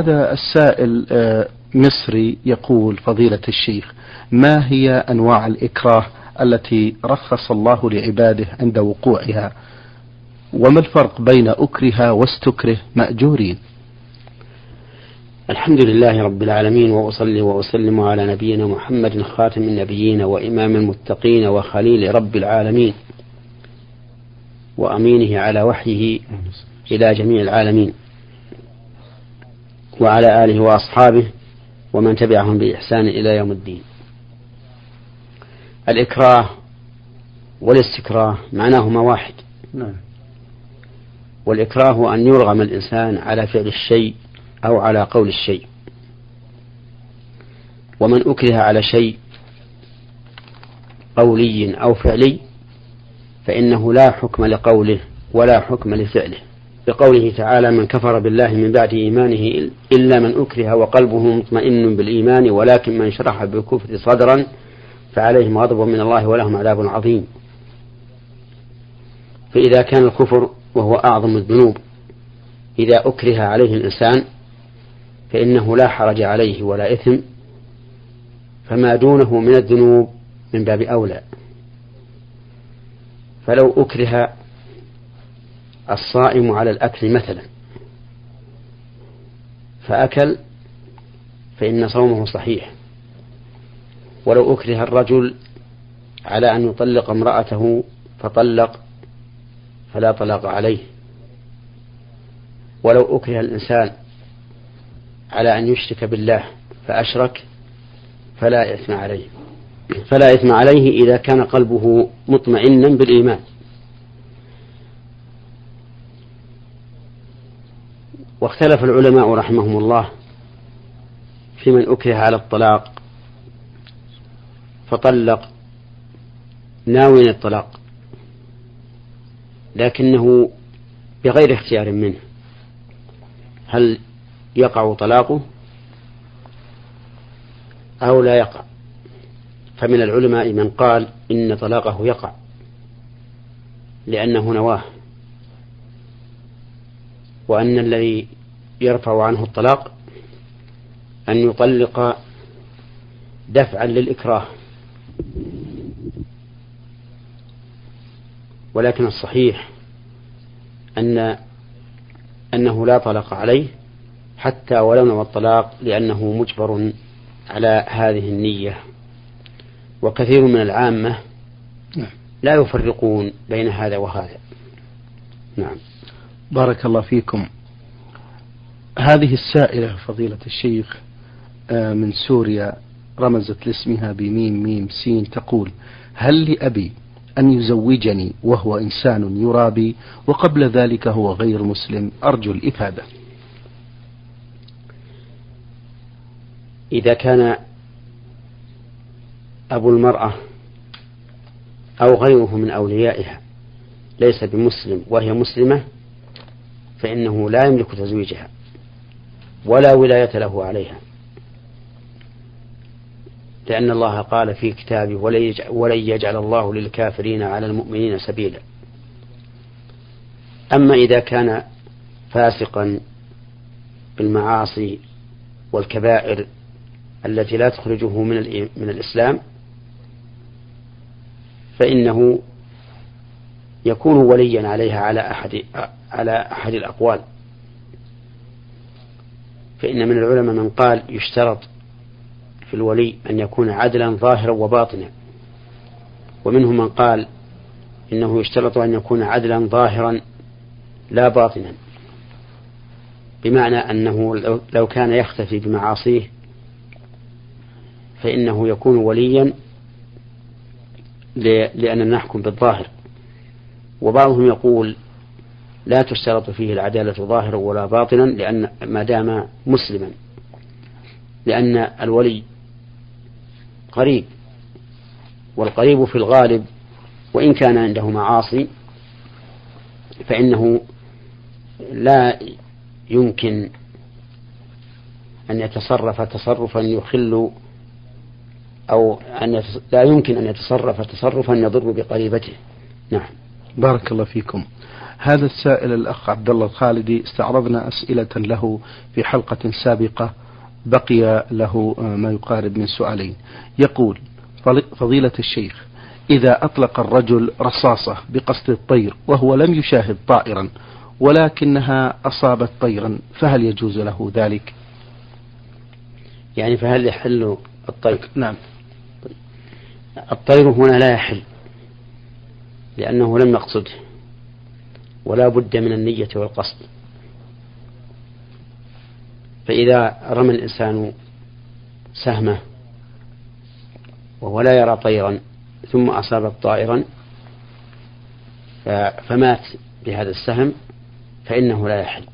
هذا السائل مصري يقول فضيلة الشيخ ما هي أنواع الإكراه التي رخص الله لعباده عند وقوعها؟ وما الفرق بين أكره واستكره مأجورين؟ الحمد لله رب العالمين وأصلي وأسلم على نبينا محمد خاتم النبيين وإمام المتقين وخليل رب العالمين وأمينه على وحيه إلى جميع العالمين. وعلى آله وأصحابه ومن تبعهم بإحسان إلى يوم الدين. الإكراه والاستكراه معناهما واحد. نعم. والإكراه أن يرغم الإنسان على فعل الشيء أو على قول الشيء. ومن أكره على شيء قولي أو فعلي فإنه لا حكم لقوله ولا حكم لفعله. بقوله تعالى من كفر بالله من بعد إيمانه إلا من أكره وقلبه مطمئن بالإيمان ولكن من شرح بالكفر صدرا فعليهم غضب من الله ولهم عذاب عظيم. فإذا كان الكفر وهو أعظم الذنوب إذا أكره عليه الإنسان فإنه لا حرج عليه ولا إثم فما دونه من الذنوب من باب أولى. فلو أكره الصائم على الأكل مثلا. فأكل فإن صومه صحيح. ولو أكره الرجل على أن يطلق امرأته فطلق فلا طلاق عليه. ولو أكره الإنسان على أن يشرك بالله فأشرك فلا إثم عليه. فلا إثم عليه إذا كان قلبه مطمئنا بالإيمان. واختلف العلماء رحمهم الله في من أكره على الطلاق فطلق ناوي الطلاق لكنه بغير اختيار منه. هل يقع طلاقه؟ أو لا يقع. فمن العلماء من قال إن طلاقه يقع لأنه نواه. وأن الذي يرفع عنه الطلاق أن يطلق دفعا للإكراه. ولكن الصحيح أن أنه لا طلاق عليه حتى ولو نوى الطلاق لأنه مجبر على هذه النية. وكثير من العامة نعم. لا يفرقون بين هذا وهذا. نعم. بارك الله فيكم. هذه السائلة فضيلة الشيخ آه، من سوريا رمزت لاسمها بميم ميم سين تقول هل لأبي أن يزوجني وهو إنسان يرابي وقبل ذلك هو غير مسلم؟ أرجو الإفادة. إذا كان أبو المرأة أو غيره من أوليائها ليس بمسلم وهي مسلمة فإنه لا يملك تزويجها ولا ولاية له عليها. لأن الله قال في كتابه ولن يجعل الله للكافرين على المؤمنين سبيلا. أما إذا كان فاسقا بالمعاصي والكبائر التي لا تخرجه من من الإسلام فإنه يكون وليا عليها على أحد على أحد الأقوال. فإن من العلماء من قال يشترط في الولي أن يكون عدلا ظاهرا وباطنا. ومنهم من قال إنه يشترط أن يكون عدلا ظاهرا لا باطنا. بمعنى أنه لو كان يختفي بمعاصيه فإنه يكون وليا لأننا نحكم بالظاهر. وبعضهم يقول لا تشترط فيه العدالة ظاهرا ولا باطنا لأن ما دام مسلما. لأن الولي قريب والقريب في الغالب وإن كان عنده معاصي فإنه لا يمكن أن يتصرف تصرفا يخل أو أن لا يمكن أن يتصرف تصرفا يضر بقريبته. نعم. بارك الله فيكم. هذا السائل الأخ عبد الله الخالدي استعرضنا أسئلة له في حلقة سابقة بقي له ما يقارب من سؤالين. يقول فضيلة الشيخ إذا أطلق الرجل رصاصة بقصد الطير وهو لم يشاهد طائرا ولكنها أصابت طيرا فهل يجوز له ذلك؟ يعني فهل يحل الطير؟ نعم. الطير هنا لا يحل. لأنه لم نقصده. ولا بد من النية والقصد. فإذا رمى الإنسان سهمه وهو لا يرى طيرا ثم أصاب طائرا فمات بهذا السهم فإنه لا يحل.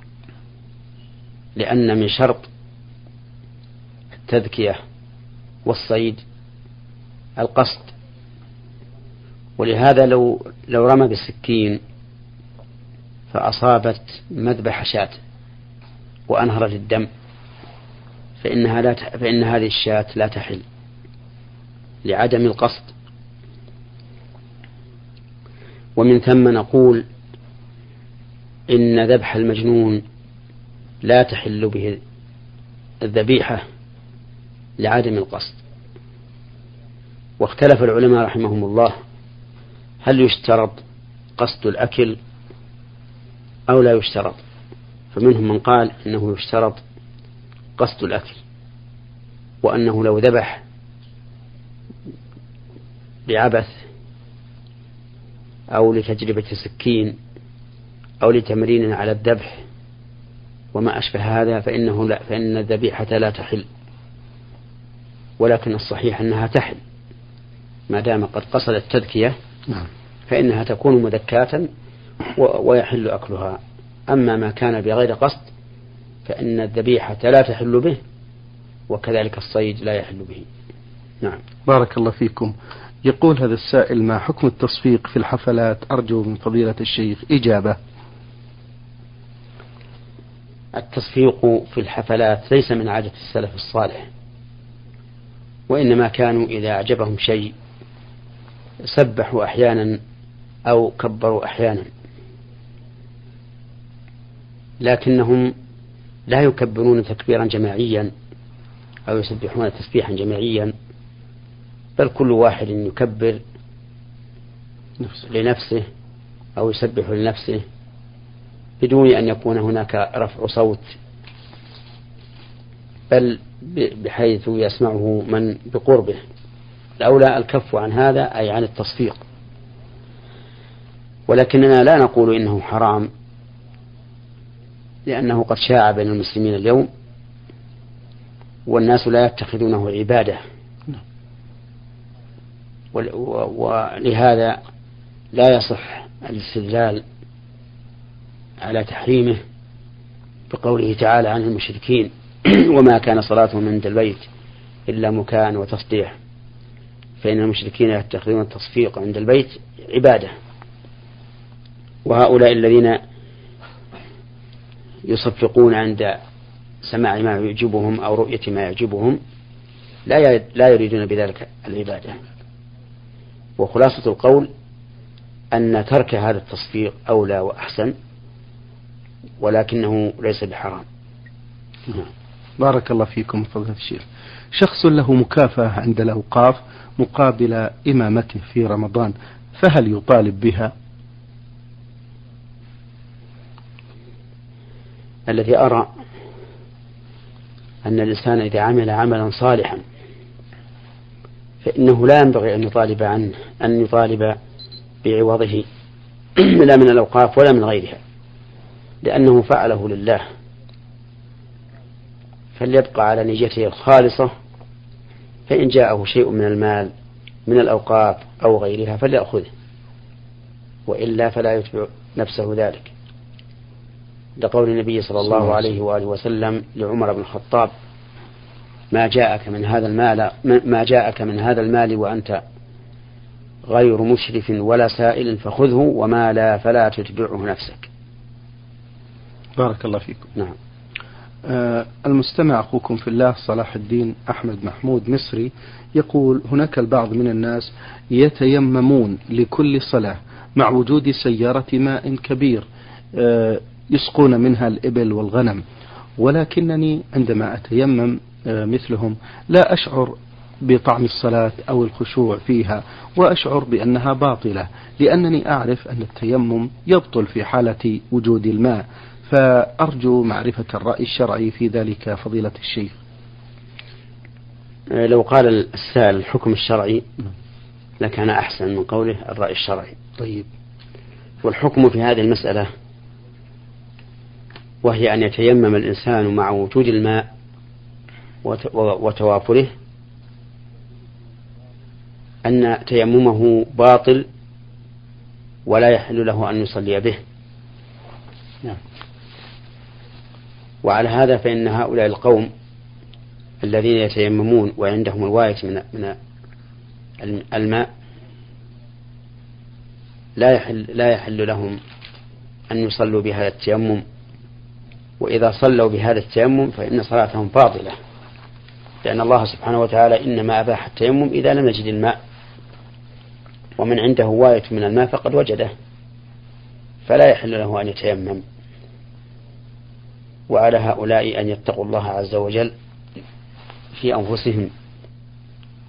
لأن من شرط التذكية والصيد القصد. ولهذا لو لو رمى بالسكين فأصابت مذبح شاة وأنهرت الدم فإنها لا فإن هذه الشاة لا تحل لعدم القصد. ومن ثم نقول إن ذبح المجنون لا تحل به الذبيحة لعدم القصد. واختلف العلماء رحمهم الله هل يشترط قصد الأكل أو لا يشترط؟ فمنهم من قال إنه يشترط قصد الأكل وأنه لو ذبح بعبث أو لتجربة سكين أو لتمرين على الذبح وما أشبه هذا فإنه لا فإن الذبيحة لا تحل ولكن الصحيح أنها تحل ما دام قد قصد التذكية نعم. فإنها تكون مذكاة ويحل أكلها. أما ما كان بغير قصد فإن الذبيحة لا تحل به وكذلك الصيد لا يحل به. نعم. بارك الله فيكم. يقول هذا السائل ما حكم التصفيق في الحفلات؟ أرجو من فضيلة الشيخ إجابة. التصفيق في الحفلات ليس من عادة السلف الصالح وإنما كانوا إذا أعجبهم شيء سبحوا أحيانا أو كبروا أحيانا. لكنهم لا يكبرون تكبيرا جماعيا أو يسبحون تسبيحا جماعيا بل كل واحد يكبر لنفسه. أو يسبح لنفسه بدون أن يكون هناك رفع صوت. بل بحيث يسمعه من بقربه. الأولى الكف عن هذا أي عن التصفيق. ولكننا لا نقول إنه حرام لأنه قد شاع بين المسلمين اليوم والناس لا يتخذونه عبادة. ولهذا لا يصح الاستدلال على تحريمه بقوله تعالى عن المشركين وما كان صلاتهم عند البيت إلا مكان وتصديح. فإن المشركين يتخذون التصفيق عند البيت عبادة. وهؤلاء الذين يصفقون عند سماع ما يعجبهم أو رؤية ما يعجبهم لا لا يريدون بذلك العبادة. وخلاصة القول أن ترك هذا التصفيق أولى وأحسن ولكنه ليس بحرام. بارك الله فيكم فضيلة الشيخ. شخص له مكافأة عند الأوقاف مقابل إمامته في رمضان فهل يطالب بها؟ الذي أرى أن الإنسان إذا عمل عملا صالحا فإنه لا ينبغي أن يطالب عنه أن يطالب بعوضه لا من الأوقاف ولا من غيرها لأنه فعله لله. فليبقى على نيته الخالصة فإن جاءه شيء من المال من الأوقاف أو غيرها فليأخذه وإلا فلا يتبع نفسه ذلك. لقول النبي صلى الله عليه وآله وسلم لعمر بن الخطاب ما جاءك من هذا المال ما جاءك من هذا المال وأنت غير مشرف ولا سائل فخذه وما لا فلا تتبعه نفسك. بارك الله فيكم. نعم. المستمع أخوكم في الله صلاح الدين أحمد محمود مصري يقول هناك البعض من الناس يتيممون لكل صلاة مع وجود سيارة ماء كبير آه يسقون منها الإبل والغنم. ولكنني عندما أتيمم آه مثلهم لا أشعر بطعم الصلاة أو الخشوع فيها وأشعر بأنها باطلة لأنني أعرف أن التيمم يبطل في حالة وجود الماء. فأرجو معرفة الرأي الشرعي في ذلك فضيلة الشيخ. آه، لو قال السائل الحكم الشرعي لكان أحسن من قوله الرأي الشرعي. طيب. والحكم في هذه المسألة وهي أن يتيمم الإنسان مع وجود الماء وتوافره أن تيممه باطل ولا يحل له أن يصلي به. نعم. وعلى هذا فإن هؤلاء القوم الذين يتيممون وعندهم الواية من من الماء لا يحل لا يحل لهم أن يصلوا بهذا التيمم. وإذا صلوا بهذا التيمم فإن صلاتهم باطلة لأن الله سبحانه وتعالى إنما أباح التيمم إذا لم يجد الماء ومن عنده واية من الماء فقد وجده فلا يحل له أن يتيمم. وعلى هؤلاء أن يتقوا الله عز وجل في أنفسهم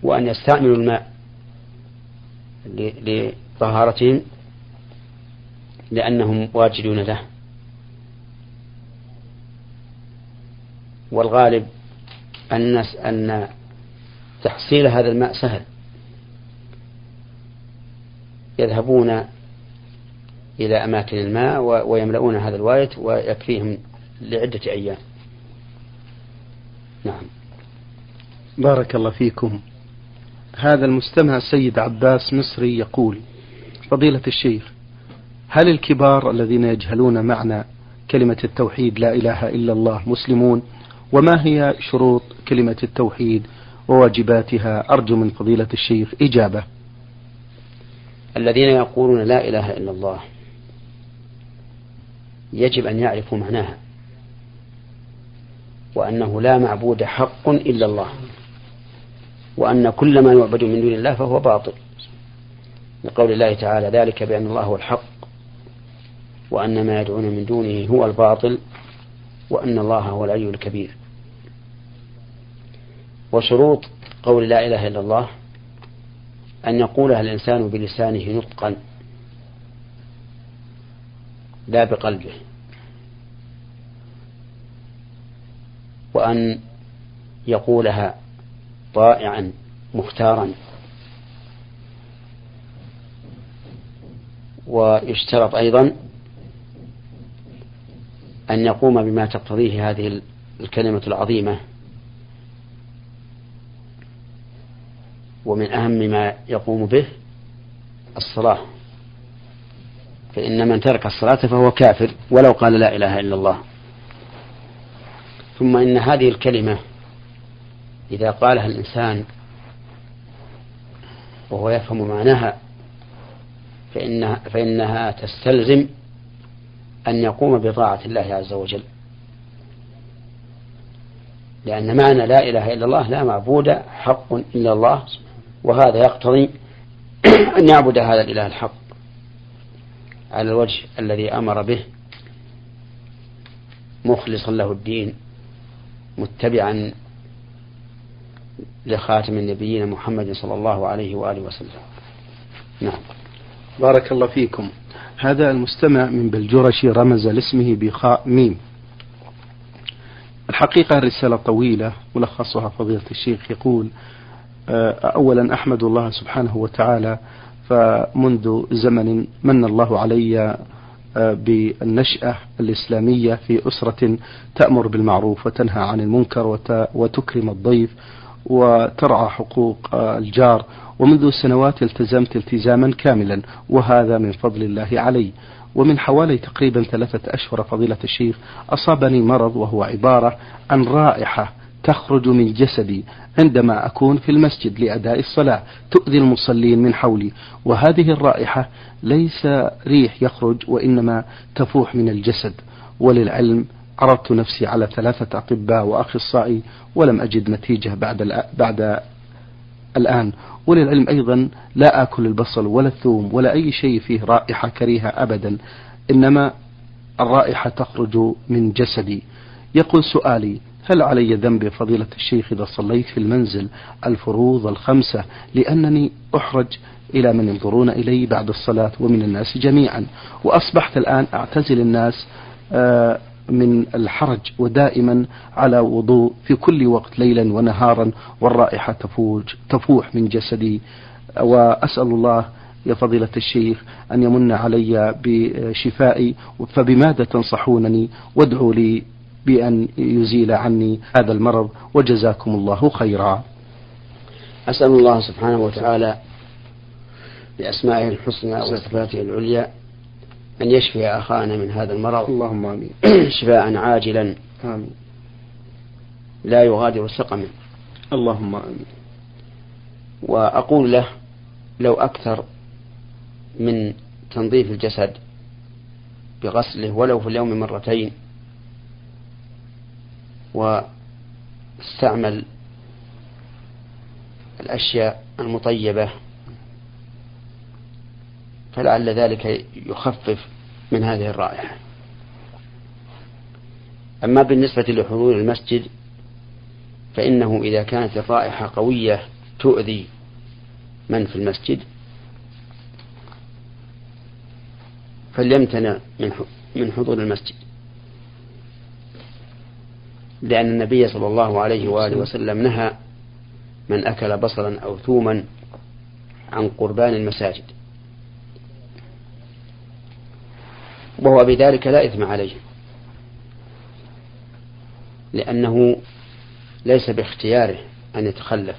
وأن يستعملوا الماء لطهارتهم لأنهم واجدون له. والغالب أن أن تحصيل هذا الماء سهل. يذهبون إلى أماكن الماء ويملؤون هذا الوايت ويكفيهم لعدة أيام. نعم. بارك الله فيكم. هذا المستمع السيد عباس مصري يقول فضيلة الشيخ هل الكبار الذين يجهلون معنى كلمة التوحيد لا إله إلا الله مسلمون؟ وما هي شروط كلمة التوحيد وواجباتها؟ أرجو من فضيلة الشيخ إجابة. الذين يقولون لا إله إلا الله يجب أن يعرفوا معناها. وأنه لا معبود حق إلا الله. وأن كل ما يعبد من دون الله فهو باطل. لقول الله تعالى ذلك بأن الله هو الحق وأن ما يدعون من دونه هو الباطل وأن الله هو العلي الكبير. وشروط قول لا إله إلا الله أن يقولها الإنسان بلسانه نطقا؟ لا بقلبه. وأن يقولها طائعا مختارا. ويشترط أيضا أن يقوم بما تقتضيه هذه الكلمة العظيمة. ومن أهم ما يقوم به الصلاة. فإن من ترك الصلاة فهو كافر ولو قال لا إله إلا الله. ثم إن هذه الكلمة إذا قالها الإنسان وهو يفهم معناها فإنها, فإنها تستلزم أن يقوم بطاعة الله عز وجل. لأن معنى لا إله إلا الله لا معبود حق إلا الله وهذا يقتضي أن يعبد هذا الإله الحق على الوجه الذي أمر به مخلصا له الدين. متبعا لخاتم النبيين محمد صلى الله عليه وآله وسلم. نعم. بارك الله فيكم. هذا المستمع من بلجرشي رمز لاسمه بخاء ميم. الحقيقة الرسالة طويلة ملخصها فضيلة الشيخ يقول آه، أولا أحمد الله سبحانه وتعالى فمنذ زمن من الله علي بالنشأة الإسلامية في أسرة تأمر بالمعروف وتنهى عن المنكر وتكرم الضيف وترعى حقوق الجار. ومنذ سنوات التزمت التزاما كاملا وهذا من فضل الله علي. ومن حوالي تقريبا ثلاثة أشهر فضيلة الشيخ أصابني مرض وهو عبارة عن رائحة تخرج من جسدي عندما أكون في المسجد لأداء الصلاة تؤذي المصلين من حولي. وهذه الرائحة ليس ريح يخرج وإنما تفوح من الجسد. وللعلم عرضت نفسي على ثلاثة أطباء وأخصائي ولم أجد نتيجة بعد بعد الآن. وللعلم أيضا لا آكل البصل ولا الثوم ولا أي شيء فيه رائحة كريهة أبدا. إنما الرائحة تخرج من جسدي. يقول سؤالي هل علي ذنب فضيلة الشيخ إذا صليت في المنزل الفروض الخمسة لأنني أحرج إلى من ينظرون إلي بعد الصلاة ومن الناس جميعا؟ وأصبحت الآن أعتزل الناس آه، من الحرج ودائما على وضوء في كل وقت ليلا ونهارا والرائحة تفوج تفوح من جسدي. وأسأل الله يا فضيلة الشيخ أن يمن علي بشفائي فبماذا تنصحونني؟ وادعوا لي بأن يزيل عني هذا المرض وجزاكم الله خيرا. أسأل الله سبحانه وتعالى بأسمائه الحسنى وصفاته العليا أن يشفي أخانا من هذا المرض اللهم آمين. شفاء عاجلا آمين. لا يغادر سقما اللهم آمين. وأقول له لو أكثر من تنظيف الجسد بغسله ولو في اليوم مرتين واستعمل الأشياء المطيبة فلعل ذلك يخفف من هذه الرائحة. أما بالنسبة لحضور المسجد فإنه إذا كانت الرائحة قوية تؤذي من في المسجد. فليمتنع من حضور المسجد. لأن النبي صلى الله عليه وآله وسلم نهى من أكل بصلا أو ثوما عن قربان المساجد. وهو بذلك لا إثم عليه. لأنه ليس باختياره أن يتخلف.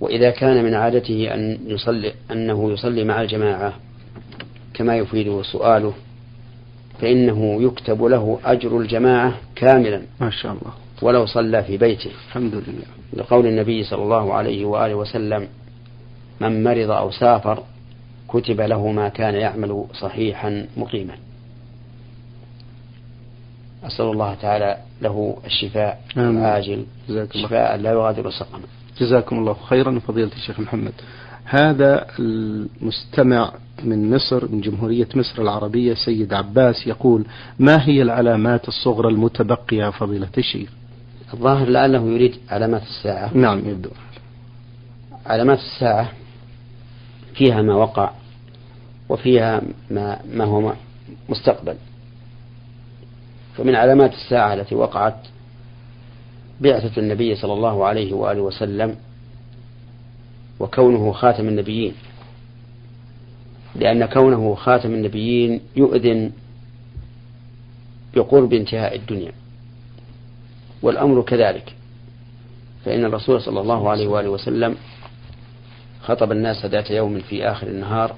وإذا كان من عادته أن يصلي أنه يصلي مع الجماعة كما يفيده سؤاله فإنه يكتب له أجر الجماعة كاملا. ما شاء الله. ولو صلى في بيته. الحمد لله. لقول النبي صلى الله عليه وآله وسلم من مرض أو سافر كتب له ما كان يعمل صحيحا مقيما. أسأل الله تعالى له الشفاء العاجل شفاء لا يغادر سقما. جزاكم الله خيرا. فضيلة الشيخ محمد هذا المستمع من مصر من جمهورية مصر العربية سيد عباس يقول ما هي العلامات الصغرى المتبقية فضيلة الشيخ؟ الظاهر لعله يريد علامات الساعة. نعم يبدو. علامات الساعة فيها ما وقع وفيها ما, ما هو مستقبل. فمن علامات الساعة التي وقعت بعثة النبي صلى الله عليه وآله وسلم وكونه خاتم النبيين. لأن كونه خاتم النبيين يؤذن بقرب انتهاء الدنيا. والأمر كذلك. فإن الرسول صلى الله عليه وآله وسلم خطب الناس ذات يوم في آخر النهار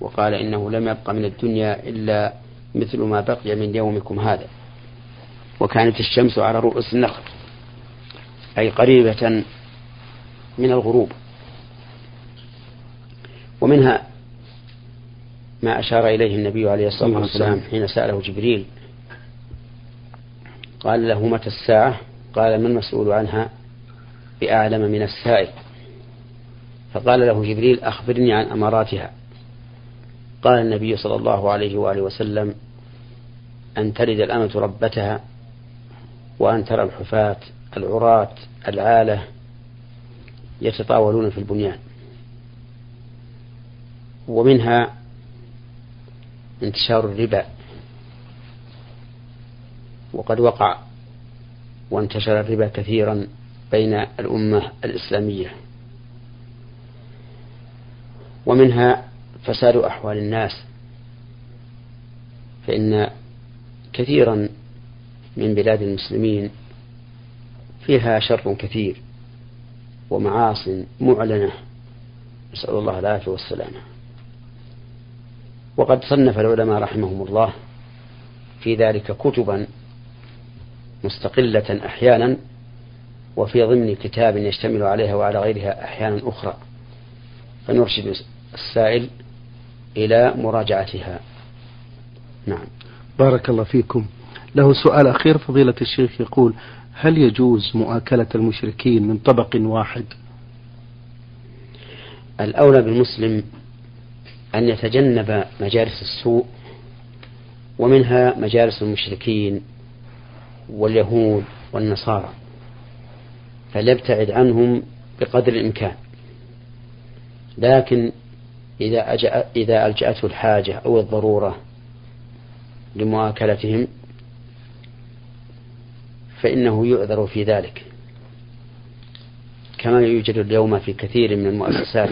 وقال إنه لم يبق من الدنيا إلا مثل ما بقي من يومكم هذا. وكانت الشمس على رؤوس النخل أي قريبة من الغروب. ومنها ما أشار إليه النبي عليه الصلاة والسلام حين سأله جبريل. قال له متى الساعة؟ قال ما المسؤول عنها؟ بأعلم من السائل. فقال له جبريل أخبرني عن أماراتها. قال النبي صلى الله عليه وآله وسلم أن تلد الأمة ربتها وأن ترى الحفاة العراة العالة يتطاولون في البنيان. ومنها انتشار الربا. وقد وقع وانتشر الربا كثيرا بين الأمة الإسلامية. ومنها فساد أحوال الناس. فإن كثيرا من بلاد المسلمين فيها شر كثير ومعاص معلنة. نسأل الله العافية والسلامة. وقد صنف العلماء رحمهم الله في ذلك كتبا مستقلة أحيانا وفي ضمن كتاب يشتمل عليها وعلى غيرها أحيانا أخرى. فنرشد السائل إلى مراجعتها. نعم. بارك الله فيكم. له سؤال أخير. فضيلة الشيخ يقول هل يجوز مؤاكلة المشركين من طبق واحد؟ الأولى بالمسلم أن يتجنب مجالس السوء ومنها مجالس المشركين واليهود والنصارى فليبتعد عنهم بقدر الإمكان. لكن إذا أجأ إذا ألجأته الحاجة أو الضرورة لمؤاكلتهم فإنه يؤذر في ذلك. كما يوجد اليوم في كثير من المؤسسات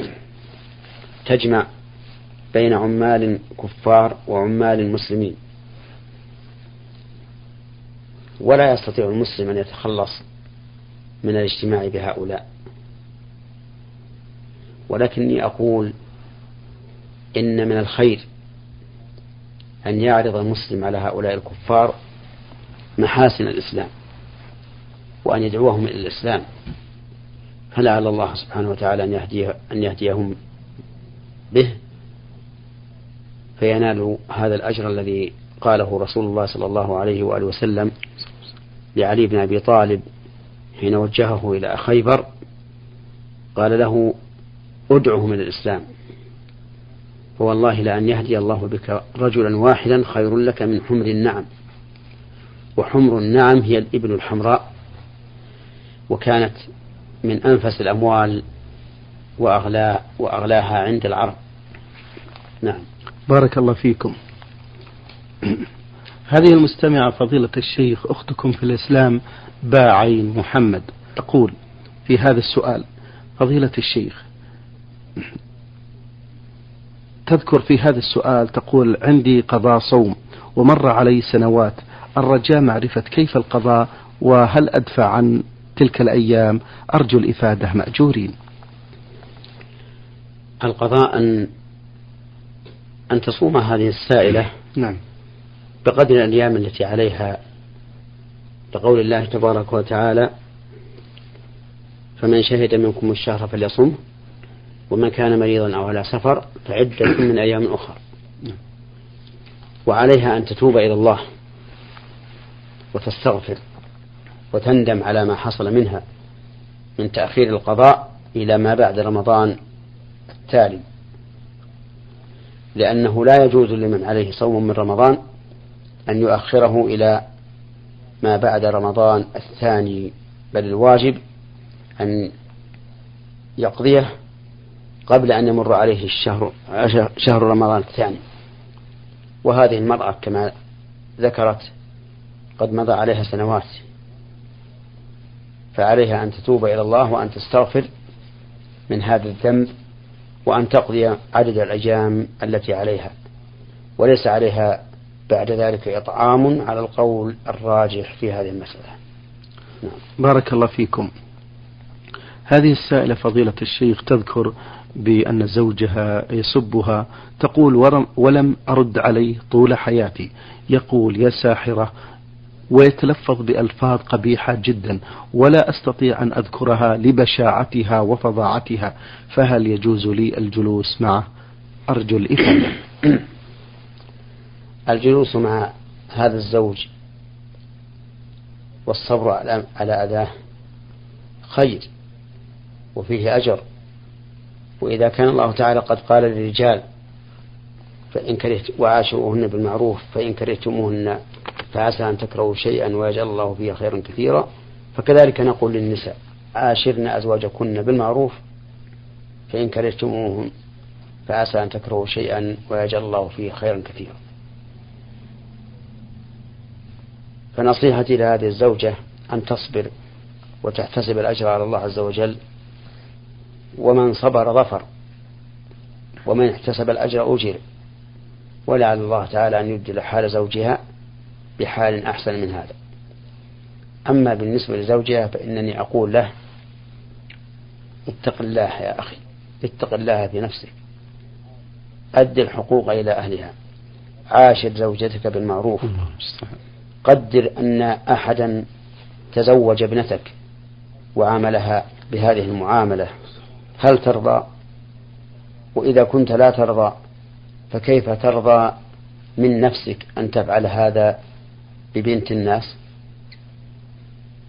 تجمع بين عمال كفار وعمال مسلمين. ولا يستطيع المسلم أن يتخلص من الاجتماع بهؤلاء. ولكني أقول إن من الخير أن يعرض المسلم على هؤلاء الكفار محاسن الإسلام وأن يدعوهم إلى الإسلام. فلعل الله سبحانه وتعالى أن يهديه أن يهديهم به فينالوا هذا الأجر الذي قاله رسول الله صلى الله عليه وآله وسلم لعلي بن أبي طالب حين وجهه إلى خيبر قال له ادعهم إلى الإسلام. فوالله لأن يهدي الله بك رجلا واحدا خير لك من حمر النعم. وحمر النعم هي الإبل الحمراء وكانت من أنفس الأموال وأغلاها عند العرب. نعم. بارك الله فيكم. هذه المستمعة فضيلة الشيخ أختكم في الإسلام باعين محمد. تقول في هذا السؤال فضيلة الشيخ تذكر في هذا السؤال تقول عندي قضاء صوم ومر علي سنوات الرجاء معرفة كيف القضاء وهل أدفع عن تلك الأيام؟ أرجو الإفادة مأجورين. القضاء أن أن تصوم هذه السائلة نعم. بقدر الأيام التي عليها لقول الله تبارك وتعالى فمن شهد منكم الشهر فليصمه ومن كان مريضا أو على سفر فعدة من أيام أخرى وعليها أن تتوب إلى الله وتستغفر وتندم على ما حصل منها من تأخير القضاء إلى ما بعد رمضان التالي. لأنه لا يجوز لمن عليه صوم من رمضان أن يؤخره إلى ما بعد رمضان الثاني بل الواجب أن يقضيه قبل أن يمر عليه الشهر شهر رمضان الثاني. وهذه المرأة كما ذكرت قد مضى عليها سنوات فعليها أن تتوب إلى الله وأن تستغفر من هذا الذنب وأن تقضي عدد الأيام التي عليها وليس عليها بعد ذلك إطعام على القول الراجح في هذه المسألة. نعم. بارك الله فيكم. هذه السائلة فضيلة الشيخ تذكر بأن زوجها يسبها تقول ولم أرد عليه طول حياتي. يقول يا ساحرة ويتلفظ بألفاظ قبيحة جدا ولا أستطيع أن أذكرها لبشاعتها وفظاعتها فهل يجوز لي الجلوس معه أرجو الإفادة؟ الجلوس مع هذا الزوج والصبر على أذاه خير وفيه أجر. وإذا كان الله تعالى قد قال للرجال فإن كرهت وعاشروهن بالمعروف فإن كرهتموهن فعسى أن تكرهوا شيئا ويجعل الله فيه خيرا كثيرا. فكذلك نقول للنساء عاشرن أزواجكن بالمعروف فإن كرهتموهن فعسى أن تكرهوا شيئا ويجعل الله فيه خيرا كثيرا. فنصيحتي لهذه الزوجة أن تصبر وتحتسب الأجر على الله عز وجل. ومن صبر ظفر ومن احتسب الأجر أجر. ولعل الله تعالى أن يبدل حال زوجها بحال أحسن من هذا. أما بالنسبة لزوجها فإنني أقول له اتق الله يا أخي اتق الله في نفسك. أد الحقوق إلى أهلها. عاشر زوجتك بالمعروف. قدر أن أحدا تزوج ابنتك وعاملها بهذه المعاملة. هل ترضى؟ وإذا كنت لا ترضى فكيف ترضى من نفسك أن تفعل هذا ببنت الناس.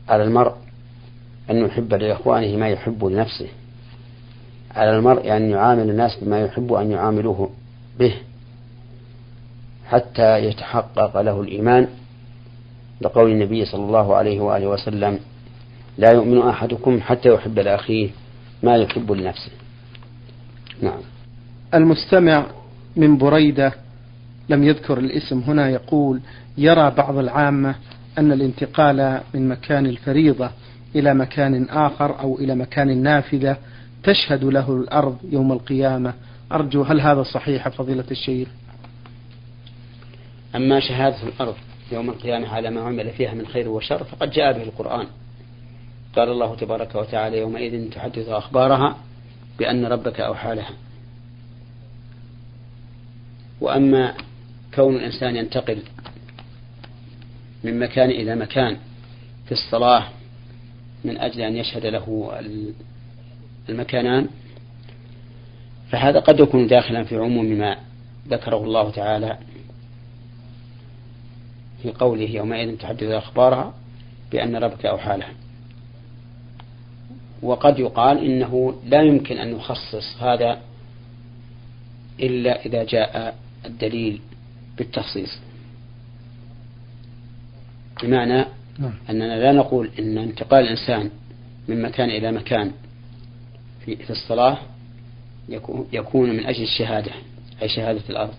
على المرء أن يحب لإخوانه ما يحب لنفسه. على المرء أن يعامل الناس بما يحب أن يعاملوه به. حتى يتحقق له الإيمان لقول النبي صلى الله عليه وآله وسلم لا يؤمن أحدكم حتى يحب لأخيه ما يحب لنفسه. نعم. المستمع من بريدة لم يذكر الاسم هنا يقول يرى بعض العامة أن الانتقال من مكان الفريضة إلى مكان آخر أو إلى مكان نافذة تشهد له الأرض يوم القيامة. أرجو هل هذا صحيح فضيلة الشيخ؟ أما شهادة الأرض يوم القيامة على ما عمل فيها من خير وشر فقد جاء به القرآن. قال الله تبارك وتعالى يومئذ تحدث أخبارها بأن ربك أوحى لها. وأما كون الإنسان ينتقل من مكان إلى مكان في الصلاة من أجل أن يشهد له المكانان فهذا قد يكون داخلا في عموم ما ذكره الله تعالى في قوله يومئذ تحدث أخبارها بأن ربك أوحى لها. وقد يقال إنه لا يمكن أن نخصص هذا إلا إذا جاء الدليل بالتخصيص. بمعنى نعم. أننا لا نقول إن انتقال الإنسان من مكان إلى مكان في, في الصلاة يكون من أجل الشهادة أي شهادة الأرض.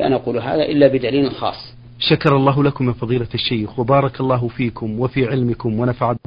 لا نقول هذا إلا بدليل خاص. شكر الله لكم يا فضيلة الشيخ وبارك الله فيكم وفي علمكم ونفع